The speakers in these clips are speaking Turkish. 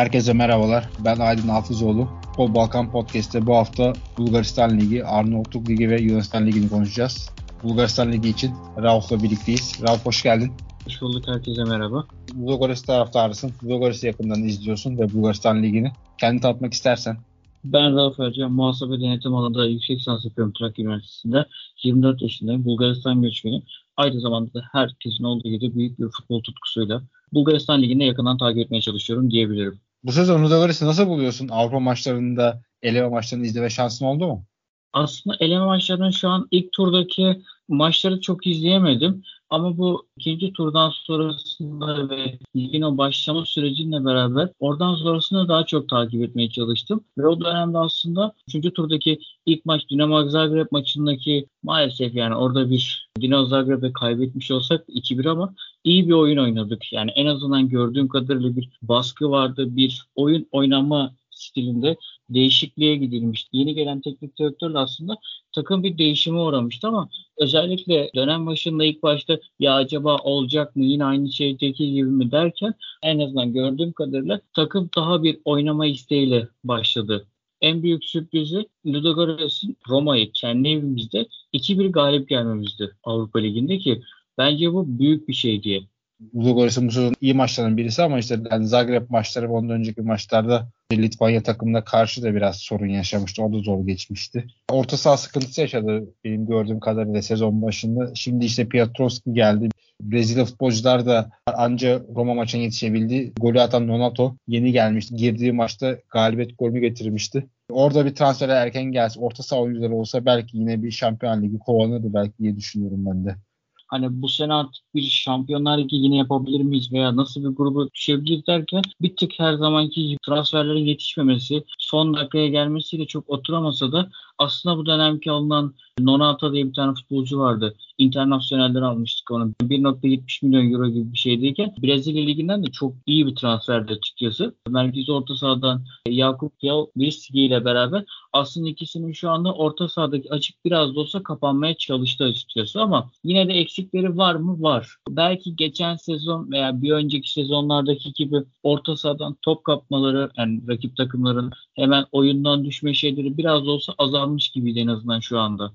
Herkese merhabalar. Ben Aydın Hafızoğlu. Futbol Balkan Podcast'te bu hafta Bulgaristan Ligi, Arnavutluk Ligi ve Yunanistan Ligi'ni konuşacağız. Bulgaristan Ligi için Rauf'la birlikteyiz. Rauf hoş geldin. Hoş bulduk herkese merhaba. Bulgaris taraftarısın. Bulgaris'i yakından izliyorsun ve Bulgaristan Ligi'ni. Kendi tanıtmak istersen. Ben Rauf Ercan, muhasebe denetim alanında yüksek lisans yapıyorum Trakya Üniversitesi'nde. 24 yaşındayım, Bulgaristan göçmeni. Aynı zamanda da herkesin olduğu gibi büyük bir futbol tutkusuyla Bulgaristan Ligi'ni yakından takip etmeye çalışıyorum diyebilirim. Bu sezon Ludogorets'i nasıl buluyorsun? Avrupa maçlarında eleme maçlarını izleme şansın oldu mu? Aslında eleme maçlarının şu an ilk turdaki maçları çok izleyemedim. Ama bu ikinci turdan sonrasında ve ligin o başlama sürecinle beraber oradan sonrasında daha çok takip etmeye çalıştım. Ve o dönemde aslında üçüncü turdaki ilk maç Dinamo Zagreb maçındaki maalesef yani orada bir Dinamo Zagreb'e kaybetmiş olsak 2-1 ama iyi bir oyun oynadık. Yani en azından gördüğüm kadarıyla bir baskı vardı, bir oyun oynama stilinde değişikliğe gidilmişti. Yeni gelen teknik direktörle aslında takım bir değişime uğramıştı ama özellikle dönem başında ilk başta ya acaba olacak mı yine aynı şeydeki gibi mi derken en azından gördüğüm kadarıyla takım daha bir oynama isteğiyle başladı. En büyük sürprizi Ludogorets'in Roma'yı kendi evimizde 2-1 galip gelmemizdi Avrupa Ligi'nde ki bence bu büyük bir şey diye. Ludogorets'in bu sezon iyi maçlarının birisi ama işte yani Zagreb maçları ondan önceki maçlarda Litvanya takımına karşı da biraz sorun yaşamıştı. O da zor geçmişti. Orta saha sıkıntısı yaşadı benim gördüğüm kadarıyla sezon başında. Şimdi işte Piotrowski geldi. Brezilya futbolcular da anca Roma maçına yetişebildi. Golü atan Nonato yeni gelmişti. Girdiği maçta galibiyet golünü getirmişti. Orada bir transfer erken gelse, orta saha oyuncuları olsa belki yine bir Şampiyon Ligi kovanırdı belki diye düşünüyorum ben de hani bu sene artık bir Şampiyonlar Ligi yine yapabilir miyiz veya nasıl bir grubu düşebiliriz derken bir tık her zamanki transferlerin yetişmemesi, son dakikaya gelmesiyle çok oturamasa da aslında bu dönemki alınan Nonata diye bir tane futbolcu vardı. İnternasyonelden almıştık onu. 1.70 milyon euro gibi bir şeydeyken Brezilya Ligi'nden de çok iyi bir transferdi açıkçası. Merkez orta sahadan Yakup Yaviski ile beraber aslında ikisinin şu anda orta sahadaki açık biraz da olsa kapanmaya çalıştı açıkçası ama yine de eksikleri var mı? Var. Belki geçen sezon veya bir önceki sezonlardaki gibi orta sahadan top kapmaları yani rakip takımların hemen oyundan düşme şeyleri biraz da olsa azalmış gibiydi en azından şu anda.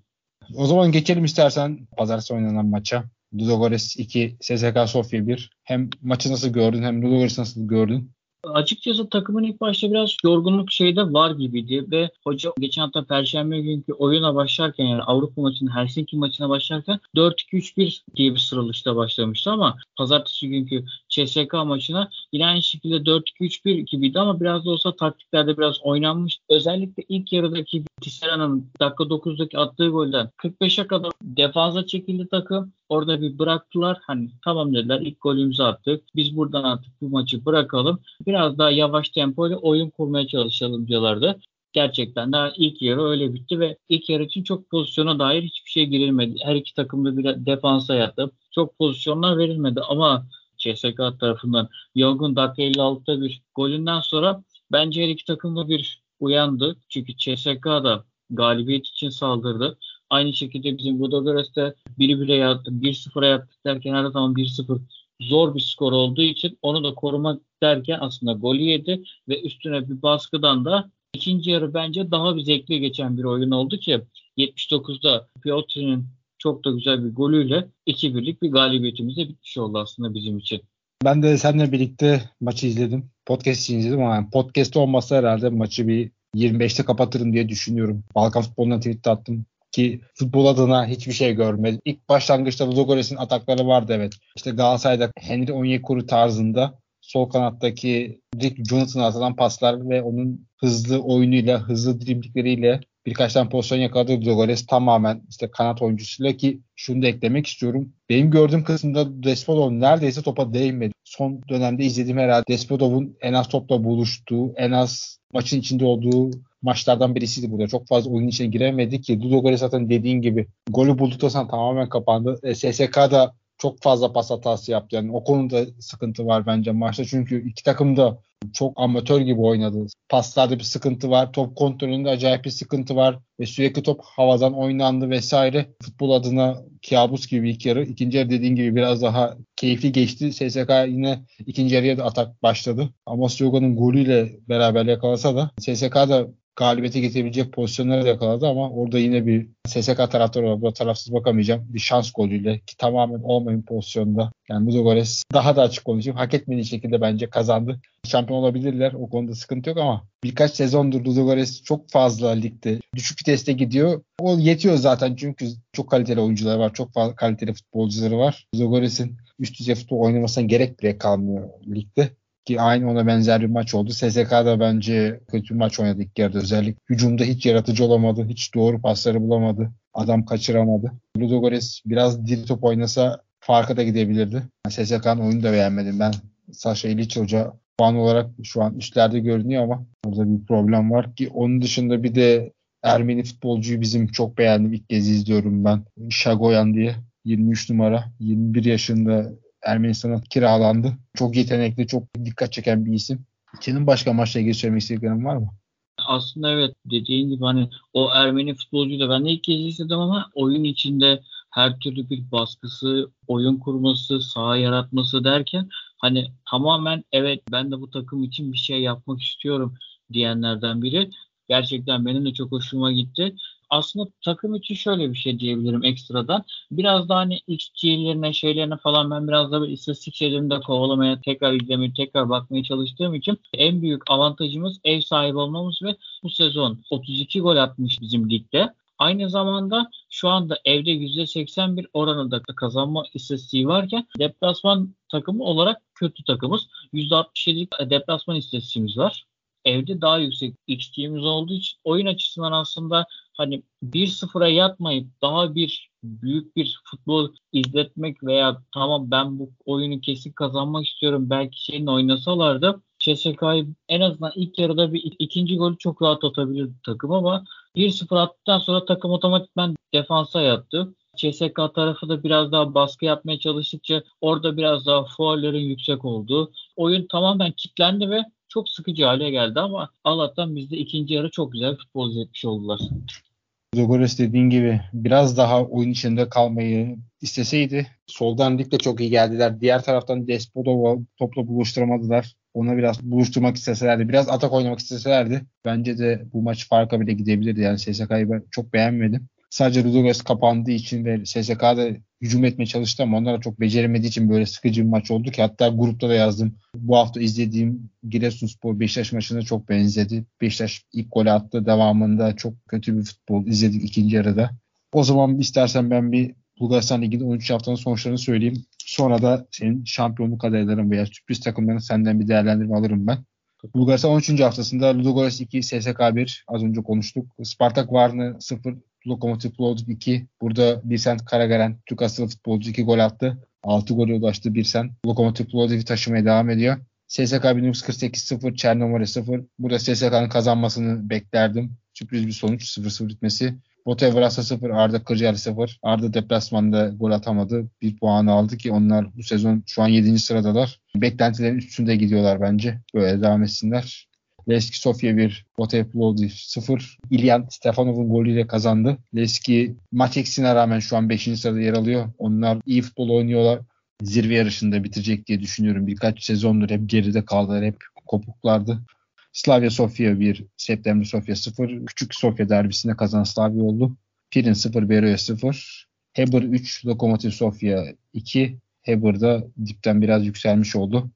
O zaman geçelim istersen pazartesi oynanan maça. Ludogorets 2, SSK Sofya 1. Hem maçı nasıl gördün hem Ludogorets nasıl gördün? Açıkçası takımın ilk başta biraz yorgunluk şeyde var gibiydi ve hoca geçen hafta Perşembe günkü oyuna başlarken yani Avrupa maçının Helsinki maçına başlarken 4-2-3-1 diye bir sıralışta başlamıştı ama pazartesi günkü CSK maçına yine aynı şekilde 4-2-3-1 gibiydi ama biraz da olsa taktiklerde biraz oynanmış. Özellikle ilk yarıdaki Tissera'nın dakika 9'daki attığı golden 45'e kadar defansa çekildi takım. Orada bir bıraktılar. Hani tamam dediler ilk golümüzü attık. Biz buradan artık bu maçı bırakalım. Biraz daha yavaş tempoyla oyun kurmaya çalışalım diyorlardı. Gerçekten daha ilk yarı öyle bitti ve ilk yarı için çok pozisyona dair hiçbir şey girilmedi. Her iki takım da bir defansa yattı. Çok pozisyonlar verilmedi ama CSK tarafından Young'un dakika 56'da bir golünden sonra bence her iki takım da bir uyandı. Çünkü CSK da galibiyet için saldırdı. Aynı şekilde bizim Ludogorets'te biri bile yattı, 1-0'a yattık derken her zaman 1-0 zor bir skor olduğu için onu da korumak derken aslında golü yedi ve üstüne bir baskıdan da ikinci yarı bence daha bir zevkli geçen bir oyun oldu ki 79'da Piotr'in çok da güzel bir golüyle 2-1'lik bir galibiyetimize bitmiş oldu aslında bizim için. Ben de seninle birlikte maçı izledim. Podcast için izledim ama yani podcast olmasa herhalde maçı bir 25'te kapatırım diye düşünüyorum. Balkan futboluna tweet attım ki futbol adına hiçbir şey görmedim. İlk başlangıçta Ludogorets'in atakları vardı evet. İşte Galatasaray'da Henry Onyekuru tarzında sol kanattaki Rick Jonathan'a atılan paslar ve onun hızlı oyunuyla, hızlı driblikleriyle birkaç tane pozisyon yakaladı Ludogorets tamamen işte kanat oyuncusuyla ki şunu da eklemek istiyorum. Benim gördüğüm kısımda Despodov neredeyse topa değmedi. Son dönemde izlediğim herhalde Despodov'un en az topla buluştuğu, en az maçın içinde olduğu maçlardan birisiydi burada. Çok fazla oyun içine giremedi ki Ludogorets zaten dediğin gibi golü bulduktan sonra tamamen kapandı. E, SSK da çok fazla pas hatası yaptı. Yani o konuda sıkıntı var bence maçta. Çünkü iki takım da çok amatör gibi oynadı. Paslarda bir sıkıntı var. Top kontrolünde acayip bir sıkıntı var. Ve sürekli top havadan oynandı vesaire. Futbol adına kabus gibi ilk yarı. İkinci yarı dediğin gibi biraz daha keyifli geçti. SSK yine ikinci yarıya da atak başladı. Amos Yoga'nın golüyle beraber yakalasa da SSK da galibiyete getirebilecek pozisyonları da yakaladı ama orada yine bir SSK taraftarı olarak burada tarafsız bakamayacağım. Bir şans golüyle ki tamamen olmayan pozisyonda. Yani Ludogorets daha da açık konuşayım. Hak etmediği şekilde bence kazandı. Şampiyon olabilirler. O konuda sıkıntı yok ama birkaç sezondur Ludogorets çok fazla ligde düşük viteste gidiyor. O yetiyor zaten çünkü çok kaliteli oyuncular var. Çok fazla kaliteli futbolcuları var. Ludogorets'in üst düzey futbol oynamasına gerek bile kalmıyor ligde. Ki aynı ona benzer bir maç oldu. SSK da bence kötü bir maç oynadı ilk yarıda özellikle. Hücumda hiç yaratıcı olamadı. Hiç doğru pasları bulamadı. Adam kaçıramadı. Ludogorets biraz diri top oynasa farka da gidebilirdi. SSK'nın oyunu da beğenmedim. Ben Sasha İliç Hoca puan olarak şu an üstlerde görünüyor ama orada bir problem var ki onun dışında bir de Ermeni futbolcuyu bizim çok beğendim. İlk kez izliyorum ben. Şagoyan diye. 23 numara. 21 yaşında Ermenistan'a kiralandı. Çok yetenekli, çok dikkat çeken bir isim. Senin başka maçla ilgili söylemek istediklerin var mı? Aslında evet dediğin gibi hani o Ermeni futbolcuyu da ben de ilk kez izledim ama oyun içinde her türlü bir baskısı, oyun kurması, saha yaratması derken hani tamamen evet ben de bu takım için bir şey yapmak istiyorum diyenlerden biri. Gerçekten benim de çok hoşuma gitti aslında takım için şöyle bir şey diyebilirim ekstradan. Biraz da hani XG'lerine şeylerine falan ben biraz da istatistik şeylerini de kovalamaya tekrar izlemeye tekrar bakmaya çalıştığım için en büyük avantajımız ev sahibi olmamız ve bu sezon 32 gol atmış bizim ligde. Aynı zamanda şu anda evde %81 oranında kazanma istatistiği varken deplasman takımı olarak kötü takımız. %67 deplasman istatistiğimiz var evde daha yüksek XG'miz olduğu için oyun açısından aslında hani 1-0'a yatmayıp daha bir büyük bir futbol izletmek veya tamam ben bu oyunu kesin kazanmak istiyorum belki şeyin oynasalardı CSK'yı en azından ilk yarıda bir ikinci golü çok rahat atabilirdi takım ama 1-0 attıktan sonra takım otomatikman defansa yattı. CSK tarafı da biraz daha baskı yapmaya çalıştıkça orada biraz daha fuarların yüksek oldu. Oyun tamamen kilitlendi ve çok sıkıcı hale geldi ama Allah'tan bizde ikinci yarı çok güzel futbol izletmiş oldular. Zogores dediğin gibi biraz daha oyun içinde kalmayı isteseydi soldan ligde çok iyi geldiler. Diğer taraftan Despodova topla buluşturamadılar. Ona biraz buluşturmak isteselerdi, biraz atak oynamak isteselerdi bence de bu maç farka bile gidebilirdi. Yani SSK'yı ben çok beğenmedim. Sadece Ludogorets kapandığı için ve SSK'da hücum etmeye çalıştı ama onlar da çok beceremediği için böyle sıkıcı bir maç oldu ki hatta grupta da yazdım. Bu hafta izlediğim Giresunspor Beşiktaş maçına çok benzedi. Beşiktaş ilk golü attı. Devamında çok kötü bir futbol izledik ikinci yarıda. O zaman istersen ben bir Bulgaristan Ligi'nde 13 haftanın sonuçlarını söyleyeyim. Sonra da senin şampiyonluk adayların veya sürpriz takımlarını senden bir değerlendirme alırım ben. Bulgaristan 13. haftasında Ludogorets 2, SSK 1 az önce konuştuk. Spartak Varna 0, Lokomotiv Plovdiv 2. Burada Birsent Karagaren Türk asıllı futbolcu 2 gol attı. 6 gol ulaştı Birsent. Lokomotiv Plovdiv'i taşımaya devam ediyor. CSK 1948-0, Çernomore 0. Burada CSK'nın kazanmasını beklerdim. Sürpriz bir sonuç 0-0 bitmesi. Botev Vrasa 0, Arda Kırcalı 0. Arda deplasmanda gol atamadı. Bir puan aldı ki onlar bu sezon şu an 7. sıradalar. Beklentilerin üstünde gidiyorlar bence. Böyle devam etsinler. Leski Sofya 1, Botev Plovdiv 0. İlyan Stefanov'un golüyle kazandı. Leski maç eksiğine rağmen şu an 5. sırada yer alıyor. Onlar iyi futbol oynuyorlar. Zirve yarışında bitirecek diye düşünüyorum. Birkaç sezondur hep geride kaldılar. Hep kopuklardı. Slavia Sofia 1, September Sofia 0. Küçük Sofya derbisinde kazanan Slavia oldu. Pirin 0, Beroya 0. Heber 3, Lokomotiv Sofia 2. Heber'da dipten biraz yükselmiş oldu.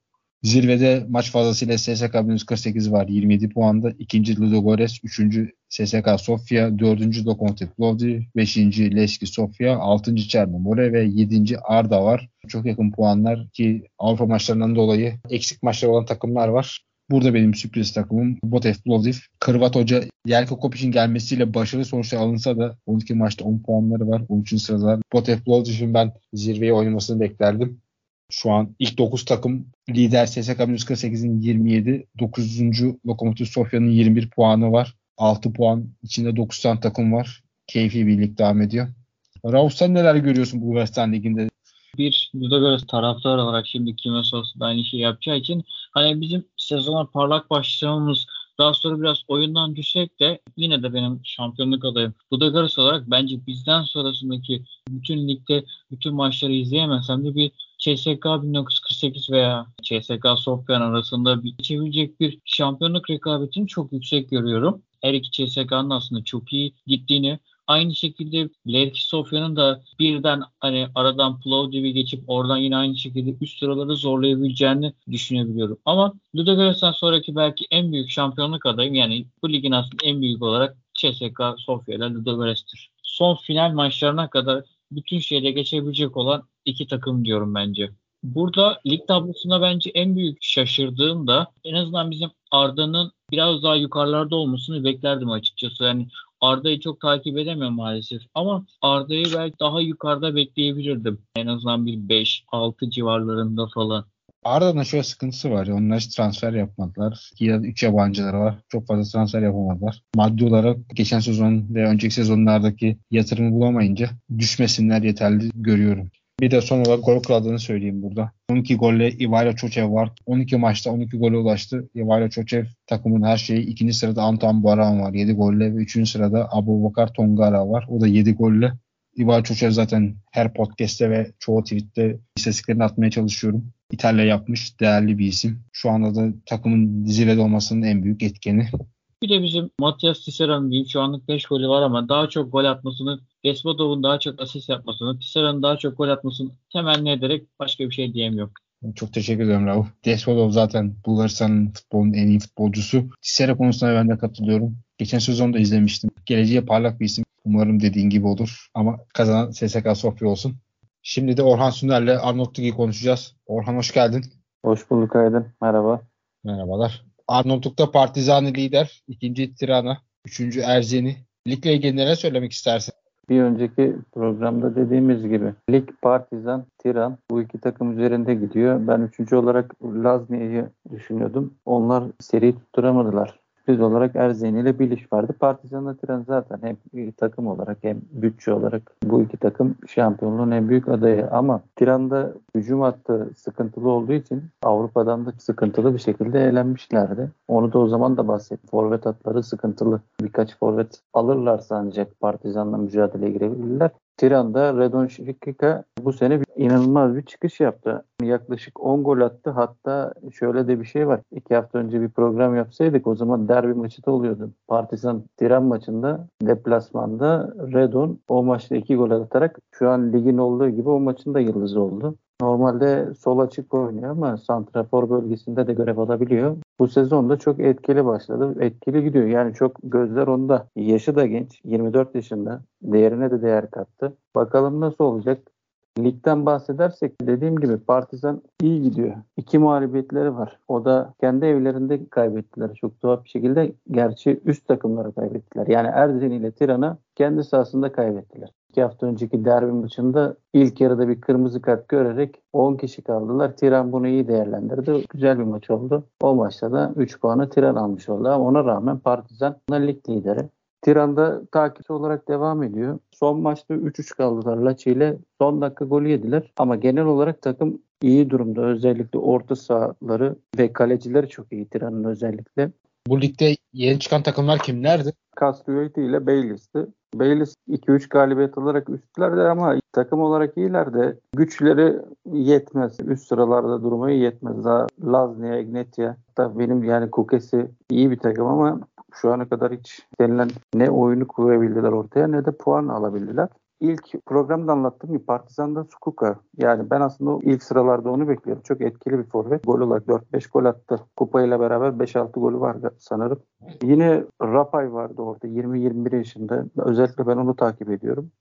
Zirvede maç fazlasıyla SSK 1948 var 27 puanda. İkinci Ludogorets, üçüncü SSK Sofya, dördüncü Lokomotiv Plovdiv, beşinci Leski Sofya, altıncı Çernomore ve yedinci Arda var. Çok yakın puanlar ki Avrupa maçlarından dolayı eksik maçlar olan takımlar var. Burada benim sürpriz takımım Botev Plovdiv. Kırvat Hoca Jelko Kopic'in gelmesiyle başarılı sonuçlar alınsa da 12 maçta 10 puanları var. 13. sırada. Botev Plovdiv'in ben zirveye oynamasını beklerdim. Şu an ilk 9 takım lider SSK 148'in 27, 9. Lokomotiv Sofya'nın 21 puanı var. 6 puan içinde 9 tane takım var. Keyfi birlik devam ediyor. Rauf sen neler görüyorsun bu Western Ligi'nde? bir Ludogorets taraftar olarak şimdi kime sorsa da aynı şeyi yapacağı için hani bizim sezona parlak başlamamız daha sonra biraz oyundan düşsek de yine de benim şampiyonluk adayım. Ludogorets olarak bence bizden sonrasındaki bütün ligde bütün maçları izleyemesem de bir CSK 1948 veya CSK Sofyan arasında geçebilecek bir şampiyonluk rekabetini çok yüksek görüyorum. Her iki CSK'nın aslında çok iyi gittiğini Aynı şekilde Levki Sofya'nın da birden hani aradan Plovdiv'i geçip oradan yine aynı şekilde üst sıraları zorlayabileceğini düşünebiliyorum. Ama Ludogorets'ten sonraki belki en büyük şampiyonluk adayım yani bu ligin aslında en büyük olarak CSK Sofya ile Ludogorets'tir. Son final maçlarına kadar bütün şeyde geçebilecek olan iki takım diyorum bence. Burada lig tablosunda bence en büyük şaşırdığım da en azından bizim Arda'nın biraz daha yukarılarda olmasını beklerdim açıkçası. Yani Arda'yı çok takip edemiyorum maalesef. Ama Arda'yı belki daha yukarıda bekleyebilirdim. En azından bir 5-6 civarlarında falan. Arda'nın şöyle sıkıntısı var. Onlar hiç transfer yapmadılar. Ya 3 yabancıları var. Çok fazla transfer yapamadılar. Maddi olarak geçen sezon ve önceki sezonlardaki yatırımı bulamayınca düşmesinler yeterli görüyorum. Bir de son olarak gol krallığını söyleyeyim burada. 12 golle Ivaila Çoçev var. 12 maçta 12 gole ulaştı. Ivaila Çoçev takımın her şeyi. İkinci sırada Antoine Baran var 7 golle ve üçüncü sırada Abu Bakar Tongara var. O da 7 golle. Ivaila Çoçev zaten her podcast'te ve çoğu tweette istatistiklerini atmaya çalışıyorum. İtalya yapmış değerli bir isim. Şu anda da takımın zirvede olmasının en büyük etkeni. Bir de bizim Matias Tissera'nın diyeyim şu anlık 5 golü var ama daha çok gol atmasını, Despotov'un daha çok asist yapmasını, Tissera'nın daha çok gol atmasını temenni ederek başka bir şey diyemiyorum. Çok teşekkür ederim Rauf. Despotov zaten Bulgaristan'ın futbolun en iyi futbolcusu. Tissera konusunda ben de katılıyorum. Geçen sezon da izlemiştim. Geleceğe parlak bir isim. Umarım dediğin gibi olur. Ama kazanan SSK Sofya olsun. Şimdi de Orhan Sünder'le Arnold Ligi konuşacağız. Orhan hoş geldin. Hoş bulduk Aydın. Merhaba. Merhabalar. Arnavutluk'ta Partizani lider, ikinci Tirana, üçüncü Erzeni. Ligle ilgili neler söylemek istersin? Bir önceki programda dediğimiz gibi Lig, Partizan, Tiran bu iki takım üzerinde gidiyor. Ben üçüncü olarak Laznia'yı düşünüyordum. Onlar seri tutturamadılar sürpriz olarak Erzeni ile Biliş vardı. Partizan'la Tren zaten hem takım olarak hem bütçe olarak bu iki takım şampiyonluğun en büyük adayı. Ama Tiran'da hücum hattı sıkıntılı olduğu için Avrupa'dan da sıkıntılı bir şekilde eğlenmişlerdi. Onu da o zaman da bahsettim. Forvet hatları sıkıntılı. Birkaç forvet alırlarsa ancak Partizan'la mücadeleye girebilirler. Tiran'da Redon Şikika bu sene bir, inanılmaz bir çıkış yaptı. Yaklaşık 10 gol attı. Hatta şöyle de bir şey var. İki hafta önce bir program yapsaydık o zaman derbi maçı da oluyordu. Partizan Tiran maçında deplasmanda Redon o maçta iki gol atarak şu an ligin olduğu gibi o maçın da yıldızı oldu. Normalde sol açık oynuyor ama santrafor bölgesinde de görev alabiliyor. Bu sezonda çok etkili başladı. Etkili gidiyor. Yani çok gözler onda. Yaşı da genç. 24 yaşında. Değerine de değer kattı. Bakalım nasıl olacak. Ligden bahsedersek dediğim gibi Partizan iyi gidiyor. İki mağlubiyetleri var. O da kendi evlerinde kaybettiler çok tuhaf bir şekilde. Gerçi üst takımları kaybettiler. Yani Erzen ile Tiran'a kendi sahasında kaybettiler. İki hafta önceki derbi maçında ilk yarıda bir kırmızı kart görerek 10 kişi kaldılar. Tiran bunu iyi değerlendirdi. Güzel bir maç oldu. O maçta da 3 puanı Tiran almış oldu. Ama ona rağmen Partizan lig lideri. Tiran'da takipçi olarak devam ediyor. Son maçta 3-3 kaldılar Laçi ile. Son dakika golü yediler. Ama genel olarak takım iyi durumda. Özellikle orta sahaları ve kalecileri çok iyi Tiran'ın özellikle. Bu ligde yeni çıkan takımlar kimlerdi? Castellotti ile Bayless'ti. Bayless 2-3 galibiyet alarak üstlerde ama takım olarak iyiler de güçleri yetmez. Üst sıralarda durmayı yetmez. Daha Laznia, Ignetia da benim yani Kukesi iyi bir takım ama şu ana kadar hiç denilen ne oyunu koyabildiler ortaya ne de puan alabildiler. İlk programda anlattığım gibi Partizan'da Sukuka. Yani ben aslında ilk sıralarda onu bekliyorum. Çok etkili bir forvet. Gol olarak 4-5 gol attı. Kupa ile beraber 5-6 golü vardı sanırım. Yine Rapay vardı orada 20-21 yaşında. Özellikle ben onu takip ediyorum.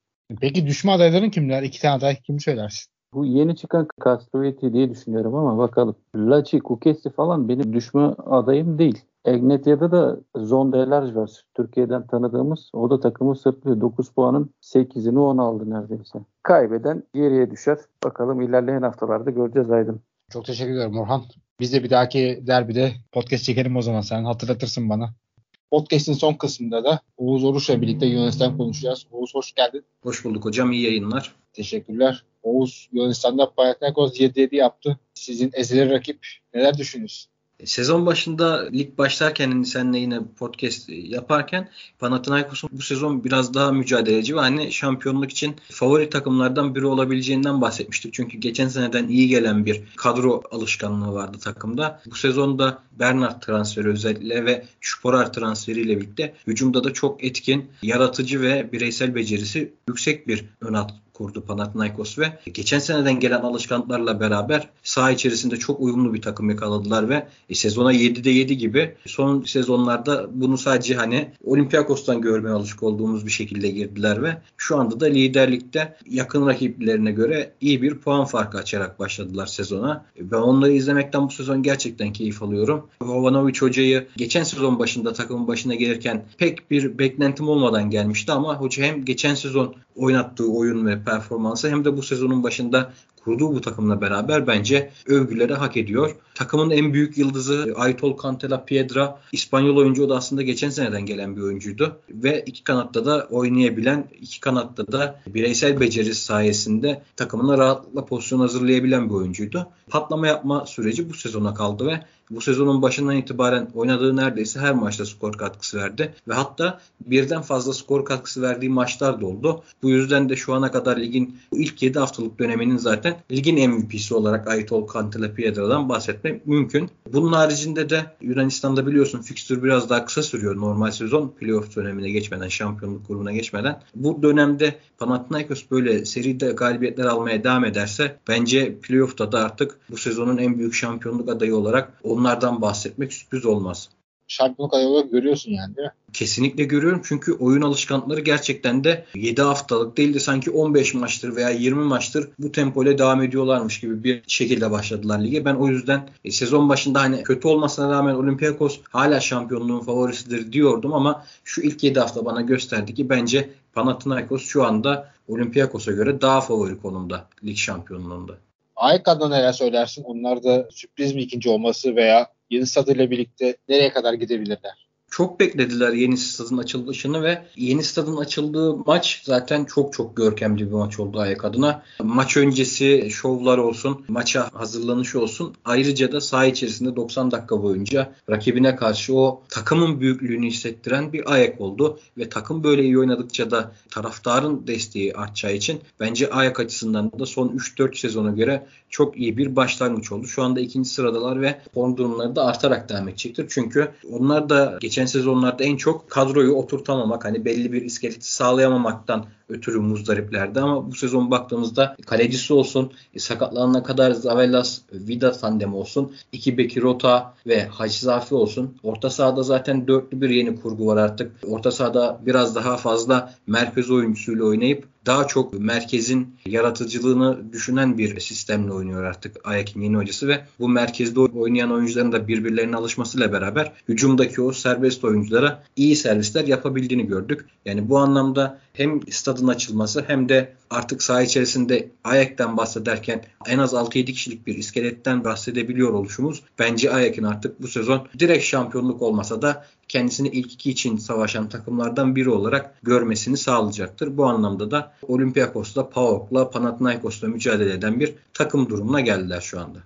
Peki düşme adayların kimler? İki tane aday kimi söylersin? Bu yeni çıkan Castrovetti diye düşünüyorum ama bakalım. Laci, Kukesi falan benim düşme adayım değil. Egnetia'da da Zonda Elarj var. Türkiye'den tanıdığımız. O da takımı sırtlıyor. 9 puanın 8'ini 10 aldı neredeyse. Kaybeden geriye düşer. Bakalım ilerleyen haftalarda göreceğiz Aydın. Çok teşekkür ederim Orhan. Biz de bir dahaki derbide podcast çekelim o zaman. Sen hatırlatırsın bana. Podcast'in son kısmında da Oğuz Oruç'la birlikte Yunanistan konuşacağız. Oğuz hoş geldin. Hoş bulduk hocam. İyi yayınlar. Teşekkürler. Oğuz Yunanistan'da Panathinaikos 7-7 yaptı. Sizin ezeli rakip neler düşünüyorsunuz? Sezon başında lig başlarken seninle yine podcast yaparken Panathinaikos'un bu sezon biraz daha mücadeleci ve hani şampiyonluk için favori takımlardan biri olabileceğinden bahsetmiştik. Çünkü geçen seneden iyi gelen bir kadro alışkanlığı vardı takımda. Bu sezonda Bernard transferi özellikle ve Şuporar transferiyle birlikte hücumda da çok etkin, yaratıcı ve bireysel becerisi yüksek bir ön hat kurdu Panathinaikos ve geçen seneden gelen alışkanlıklarla beraber saha içerisinde çok uyumlu bir takım yakaladılar ve e, sezona 7'de 7 gibi son sezonlarda bunu sadece hani Olympiakos'tan görmeye alışık olduğumuz bir şekilde girdiler ve şu anda da liderlikte yakın rakiplerine göre iyi bir puan farkı açarak başladılar sezona. Ben onları izlemekten bu sezon gerçekten keyif alıyorum. Jovanovic hocayı geçen sezon başında takımın başına gelirken pek bir beklentim olmadan gelmişti ama hoca hem geçen sezon oynattığı oyun ve performansı. Hem de bu sezonun başında kurduğu bu takımla beraber bence övgüleri hak ediyor. Takımın en büyük yıldızı Aytol Cantela Piedra İspanyol oyuncu o da aslında geçen seneden gelen bir oyuncuydu. Ve iki kanatta da oynayabilen, iki kanatta da bireysel becerisi sayesinde takımına rahatlıkla pozisyon hazırlayabilen bir oyuncuydu. Patlama yapma süreci bu sezona kaldı ve bu sezonun başından itibaren oynadığı neredeyse her maçta skor katkısı verdi. Ve hatta birden fazla skor katkısı verdiği maçlar da oldu. Bu yüzden de şu ana kadar ligin ilk 7 haftalık döneminin zaten ligin MVP'si olarak Aytol Kantele Piedra'dan bahsetmek mümkün. Bunun haricinde de Yunanistan'da biliyorsun fikstür biraz daha kısa sürüyor normal sezon playoff dönemine geçmeden, şampiyonluk grubuna geçmeden. Bu dönemde Panathinaikos böyle seride galibiyetler almaya devam ederse bence playoff'ta da artık bu sezonun en büyük şampiyonluk adayı olarak onlardan bahsetmek sürpriz olmaz. Şampiyonluk adayı olarak görüyorsun yani değil mi? Kesinlikle görüyorum çünkü oyun alışkanlıkları gerçekten de 7 haftalık değil de sanki 15 maçtır veya 20 maçtır bu tempoyla devam ediyorlarmış gibi bir şekilde başladılar lige. Ben o yüzden e, sezon başında hani kötü olmasına rağmen Olympiakos hala şampiyonluğun favorisidir diyordum ama şu ilk 7 hafta bana gösterdi ki bence Panathinaikos şu anda Olympiakos'a göre daha favori konumda lig şampiyonluğunda. AYK adına neler söylersin? Onlar da sürpriz mi ikinci olması veya yeni stadıyla birlikte nereye kadar gidebilirler? Çok beklediler yeni stadın açılışını ve yeni stadın açıldığı maç zaten çok çok görkemli bir maç oldu ayak adına. Maç öncesi şovlar olsun, maça hazırlanış olsun. Ayrıca da saha içerisinde 90 dakika boyunca rakibine karşı o takımın büyüklüğünü hissettiren bir ayak oldu. Ve takım böyle iyi oynadıkça da taraftarın desteği artacağı için bence ayak açısından da son 3-4 sezona göre çok iyi bir başlangıç oldu. Şu anda ikinci sıradalar ve form durumları da artarak devam edecektir. Çünkü onlar da geçen sezonlarda en çok kadroyu oturtamamak, hani belli bir iskeleti sağlayamamaktan ötürü muzdariplerdi ama bu sezon baktığımızda kalecisi olsun, e, sakatlanana kadar Zavellas Vida tandemi olsun, iki beki Rota ve Hacı Zafi olsun. Orta sahada zaten dörtlü bir yeni kurgu var artık. Orta sahada biraz daha fazla merkez oyuncusuyla oynayıp daha çok merkezin yaratıcılığını düşünen bir sistemle oynuyor artık Ayak'in yeni hocası ve bu merkezde oynayan oyuncuların da birbirlerine alışmasıyla beraber hücumdaki o serbest oyunculara iyi servisler yapabildiğini gördük. Yani bu anlamda hem stadın açılması hem de artık saha içerisinde Ayak'tan bahsederken en az 6-7 kişilik bir iskeletten bahsedebiliyor oluşumuz bence Ayak'ın artık bu sezon direkt şampiyonluk olmasa da kendisini ilk iki için savaşan takımlardan biri olarak görmesini sağlayacaktır. Bu anlamda da Olympiakos'la, PAOK'la, Panathinaikos'la mücadele eden bir takım durumuna geldiler şu anda.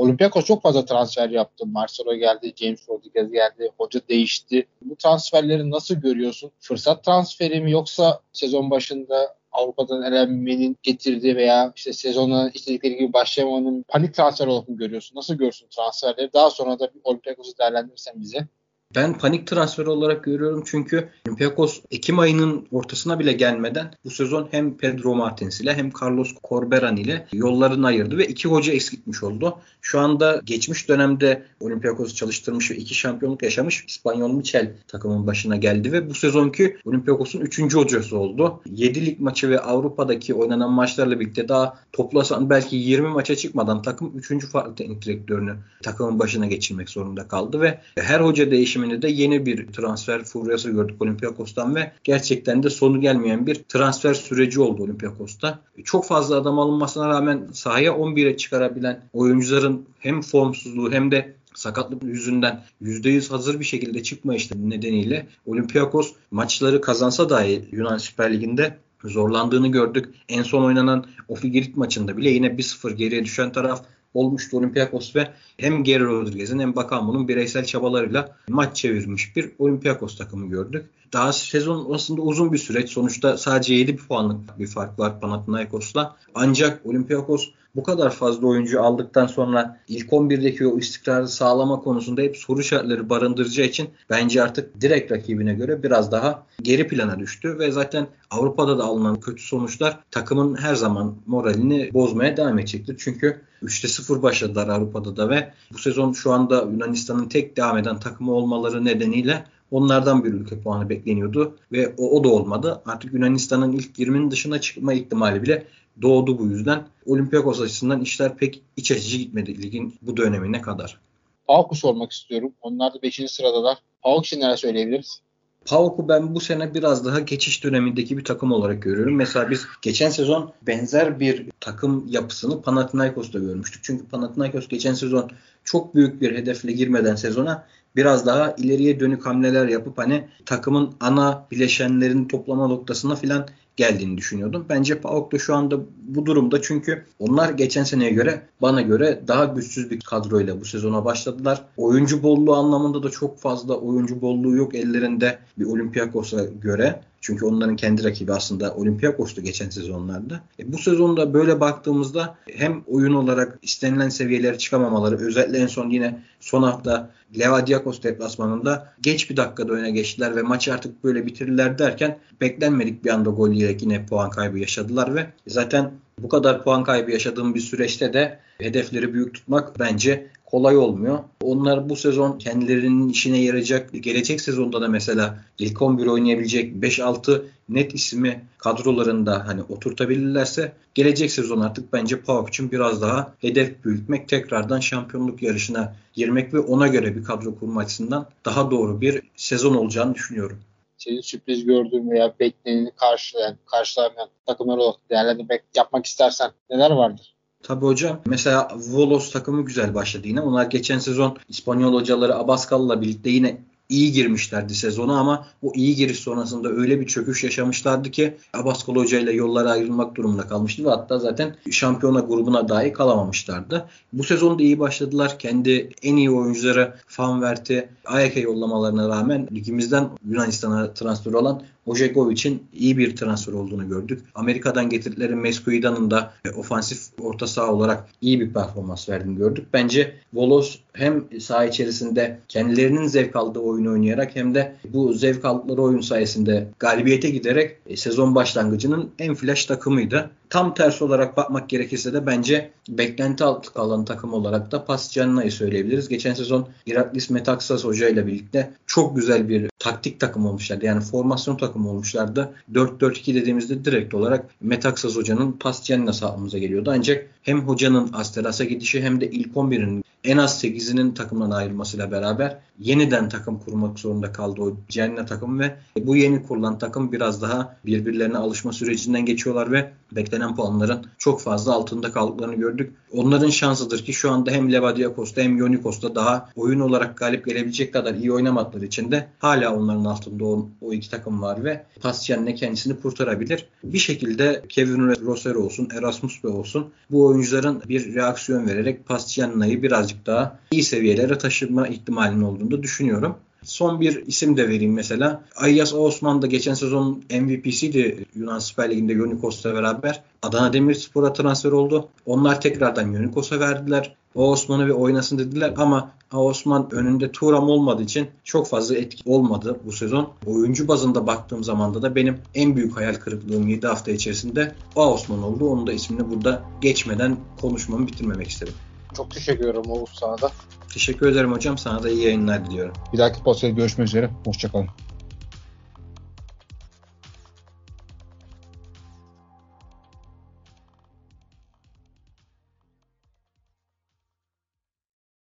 Olympiakos çok fazla transfer yaptı. Marcelo geldi, James Rodriguez geldi, hoca değişti. Bu transferleri nasıl görüyorsun? Fırsat transferi mi yoksa sezon başında Avrupa'dan elenmenin getirdiği veya işte sezona istedikleri gibi başlamamanın panik transfer olarak mı görüyorsun? Nasıl görüyorsun transferleri? Daha sonra da bir Olympiakos'u değerlendirirsen bize. Ben panik transfer olarak görüyorum çünkü Olympiakos Ekim ayının ortasına bile gelmeden bu sezon hem Pedro Martins ile hem Carlos Corberan ile yollarını ayırdı ve iki hoca eksiltmiş oldu. Şu anda geçmiş dönemde Olympiakos'u çalıştırmış ve iki şampiyonluk yaşamış İspanyol Michel takımın başına geldi ve bu sezonki Olympiakos'un üçüncü hocası oldu. 7 lig maçı ve Avrupa'daki oynanan maçlarla birlikte daha toplasan belki 20 maça çıkmadan takım 3. farklı teknik direktörünü takımın başına geçirmek zorunda kaldı ve her hoca değişimi seçiminde de yeni bir transfer furyası gördük Olympiakos'tan ve gerçekten de sonu gelmeyen bir transfer süreci oldu Olympiakos'ta. Çok fazla adam alınmasına rağmen sahaya 11'e çıkarabilen oyuncuların hem formsuzluğu hem de sakatlık yüzünden %100 hazır bir şekilde çıkma işte nedeniyle Olympiakos maçları kazansa dahi Yunan Süper Ligi'nde zorlandığını gördük. En son oynanan Ofigirit maçında bile yine 1-0 geriye düşen taraf olmuştu Olympiakos ve hem Geri Rodriguez'in hem Bakamo'nun bireysel çabalarıyla maç çevirmiş bir Olympiakos takımı gördük. Daha sezon aslında uzun bir süreç. Sonuçta sadece 7 puanlık bir fark var Panathinaikos'la. Ancak Olympiakos bu kadar fazla oyuncu aldıktan sonra ilk 11'deki o istikrarı sağlama konusunda hep soru işaretleri barındıracağı için bence artık direkt rakibine göre biraz daha geri plana düştü ve zaten Avrupa'da da alınan kötü sonuçlar takımın her zaman moralini bozmaya devam edecektir. Çünkü 3'te 0 başladılar Avrupa'da da ve bu sezon şu anda Yunanistan'ın tek devam eden takımı olmaları nedeniyle Onlardan bir ülke puanı bekleniyordu ve o, o da olmadı. Artık Yunanistan'ın ilk 20'nin dışına çıkma ihtimali bile doğdu bu yüzden. Olympiakos açısından işler pek iç açıcı gitmedi ligin bu dönemine kadar. PAOK'u sormak istiyorum. Onlar da 5. sıradalar. PAOK için neler söyleyebiliriz? PAOK'u ben bu sene biraz daha geçiş dönemindeki bir takım olarak görüyorum. Mesela biz geçen sezon benzer bir takım yapısını Panathinaikos'ta görmüştük. Çünkü Panathinaikos geçen sezon çok büyük bir hedefle girmeden sezona biraz daha ileriye dönük hamleler yapıp hani takımın ana bileşenlerin toplama noktasına filan geldiğini düşünüyordum. Bence PAOK da şu anda bu durumda çünkü onlar geçen seneye göre bana göre daha güçsüz bir kadroyla bu sezona başladılar. Oyuncu bolluğu anlamında da çok fazla oyuncu bolluğu yok ellerinde bir Olympiakos'a göre. Çünkü onların kendi rakibi aslında Olympiakos'tu geçen sezonlarda. E, bu sezonda böyle baktığımızda hem oyun olarak istenilen seviyelere çıkamamaları özellikle en son yine son hafta Levadiakos deplasmanında geç bir dakikada öne geçtiler ve maçı artık böyle bitirirler derken beklenmedik bir anda gol yiyerek yine puan kaybı yaşadılar ve zaten bu kadar puan kaybı yaşadığım bir süreçte de hedefleri büyük tutmak bence kolay olmuyor. Onlar bu sezon kendilerinin işine yarayacak. Gelecek sezonda da mesela ilk 11 oynayabilecek 5-6 net ismi kadrolarında hani oturtabilirlerse gelecek sezon artık bence PAOK için biraz daha hedef büyütmek, tekrardan şampiyonluk yarışına girmek ve ona göre bir kadro kurma açısından daha doğru bir sezon olacağını düşünüyorum senin sürpriz gördüğün veya bekleneni karşılayan, karşılamayan takımlar olarak değerlendirmek yapmak istersen neler vardır? Tabii hocam. Mesela Volos takımı güzel başladı yine. Onlar geçen sezon İspanyol hocaları Abascal'la birlikte yine iyi girmişlerdi sezonu ama o iyi giriş sonrasında öyle bir çöküş yaşamışlardı ki Abaskol Hoca ile yollara ayrılmak durumunda kalmıştı ve hatta zaten şampiyona grubuna dahi kalamamışlardı. Bu sezonda iyi başladılar. Kendi en iyi oyuncuları Fanvert'i Ayak'e yollamalarına rağmen ligimizden Yunanistan'a transfer olan Ojegovic'in iyi bir transfer olduğunu gördük. Amerika'dan getirdikleri Mescuida'nın da ofansif orta saha olarak iyi bir performans verdiğini gördük. Bence Volos hem saha içerisinde kendilerinin zevk aldığı oyunu oynayarak hem de bu zevk aldıkları oyun sayesinde galibiyete giderek e, sezon başlangıcının en flash takımıydı. Tam tersi olarak bakmak gerekirse de bence beklenti altı kalan takım olarak da Pascana'yı söyleyebiliriz. Geçen sezon Iraklis Metaxas Hoca ile birlikte çok güzel bir taktik takım olmuşlardı. Yani formasyon takımı olmuşlardı. 4-4-2 dediğimizde direkt olarak Metaxas Hoca'nın Pascana'sı sağlamamıza geliyordu. Ancak hem hocanın Asteras'a gidişi hem de ilk 11'in en az 8'inin takımdan ayrılmasıyla beraber yeniden takım kurmak zorunda kaldı o Cennet takım ve bu yeni kurulan takım biraz daha birbirlerine alışma sürecinden geçiyorlar ve beklenen puanların çok fazla altında kaldıklarını gördük. Onların şansıdır ki şu anda hem Levadiakos'ta hem Yonikos'ta daha oyun olarak galip gelebilecek kadar iyi oynamadıkları için de hala onların altında o, o iki takım var ve Pascian'le kendisini kurtarabilir. Bir şekilde Kevin Rosero olsun, Erasmus Bey olsun bu oyuncuların bir reaksiyon vererek Pascian'ı birazcık daha iyi seviyelere taşıma ihtimalinin olduğunu da düşünüyorum. Son bir isim de vereyim mesela. Ayas Osman da geçen sezon MVP'siydi Yunan Süper Ligi'nde Yonikos'la beraber. Adana Demirspor'a transfer oldu. Onlar tekrardan Yonikos'a verdiler. O Osman'ı bir oynasın dediler ama Osman önünde Turam olmadığı için çok fazla etki olmadı bu sezon. Oyuncu bazında baktığım zamanda da benim en büyük hayal kırıklığım 7 hafta içerisinde o Osman oldu. Onun da ismini burada geçmeden konuşmamı bitirmemek istedim. Çok teşekkür ederim Oğuz sana da. Teşekkür ederim hocam. Sana da iyi yayınlar diliyorum. Bir dahaki podcast'ta görüşmek üzere. Hoşçakalın.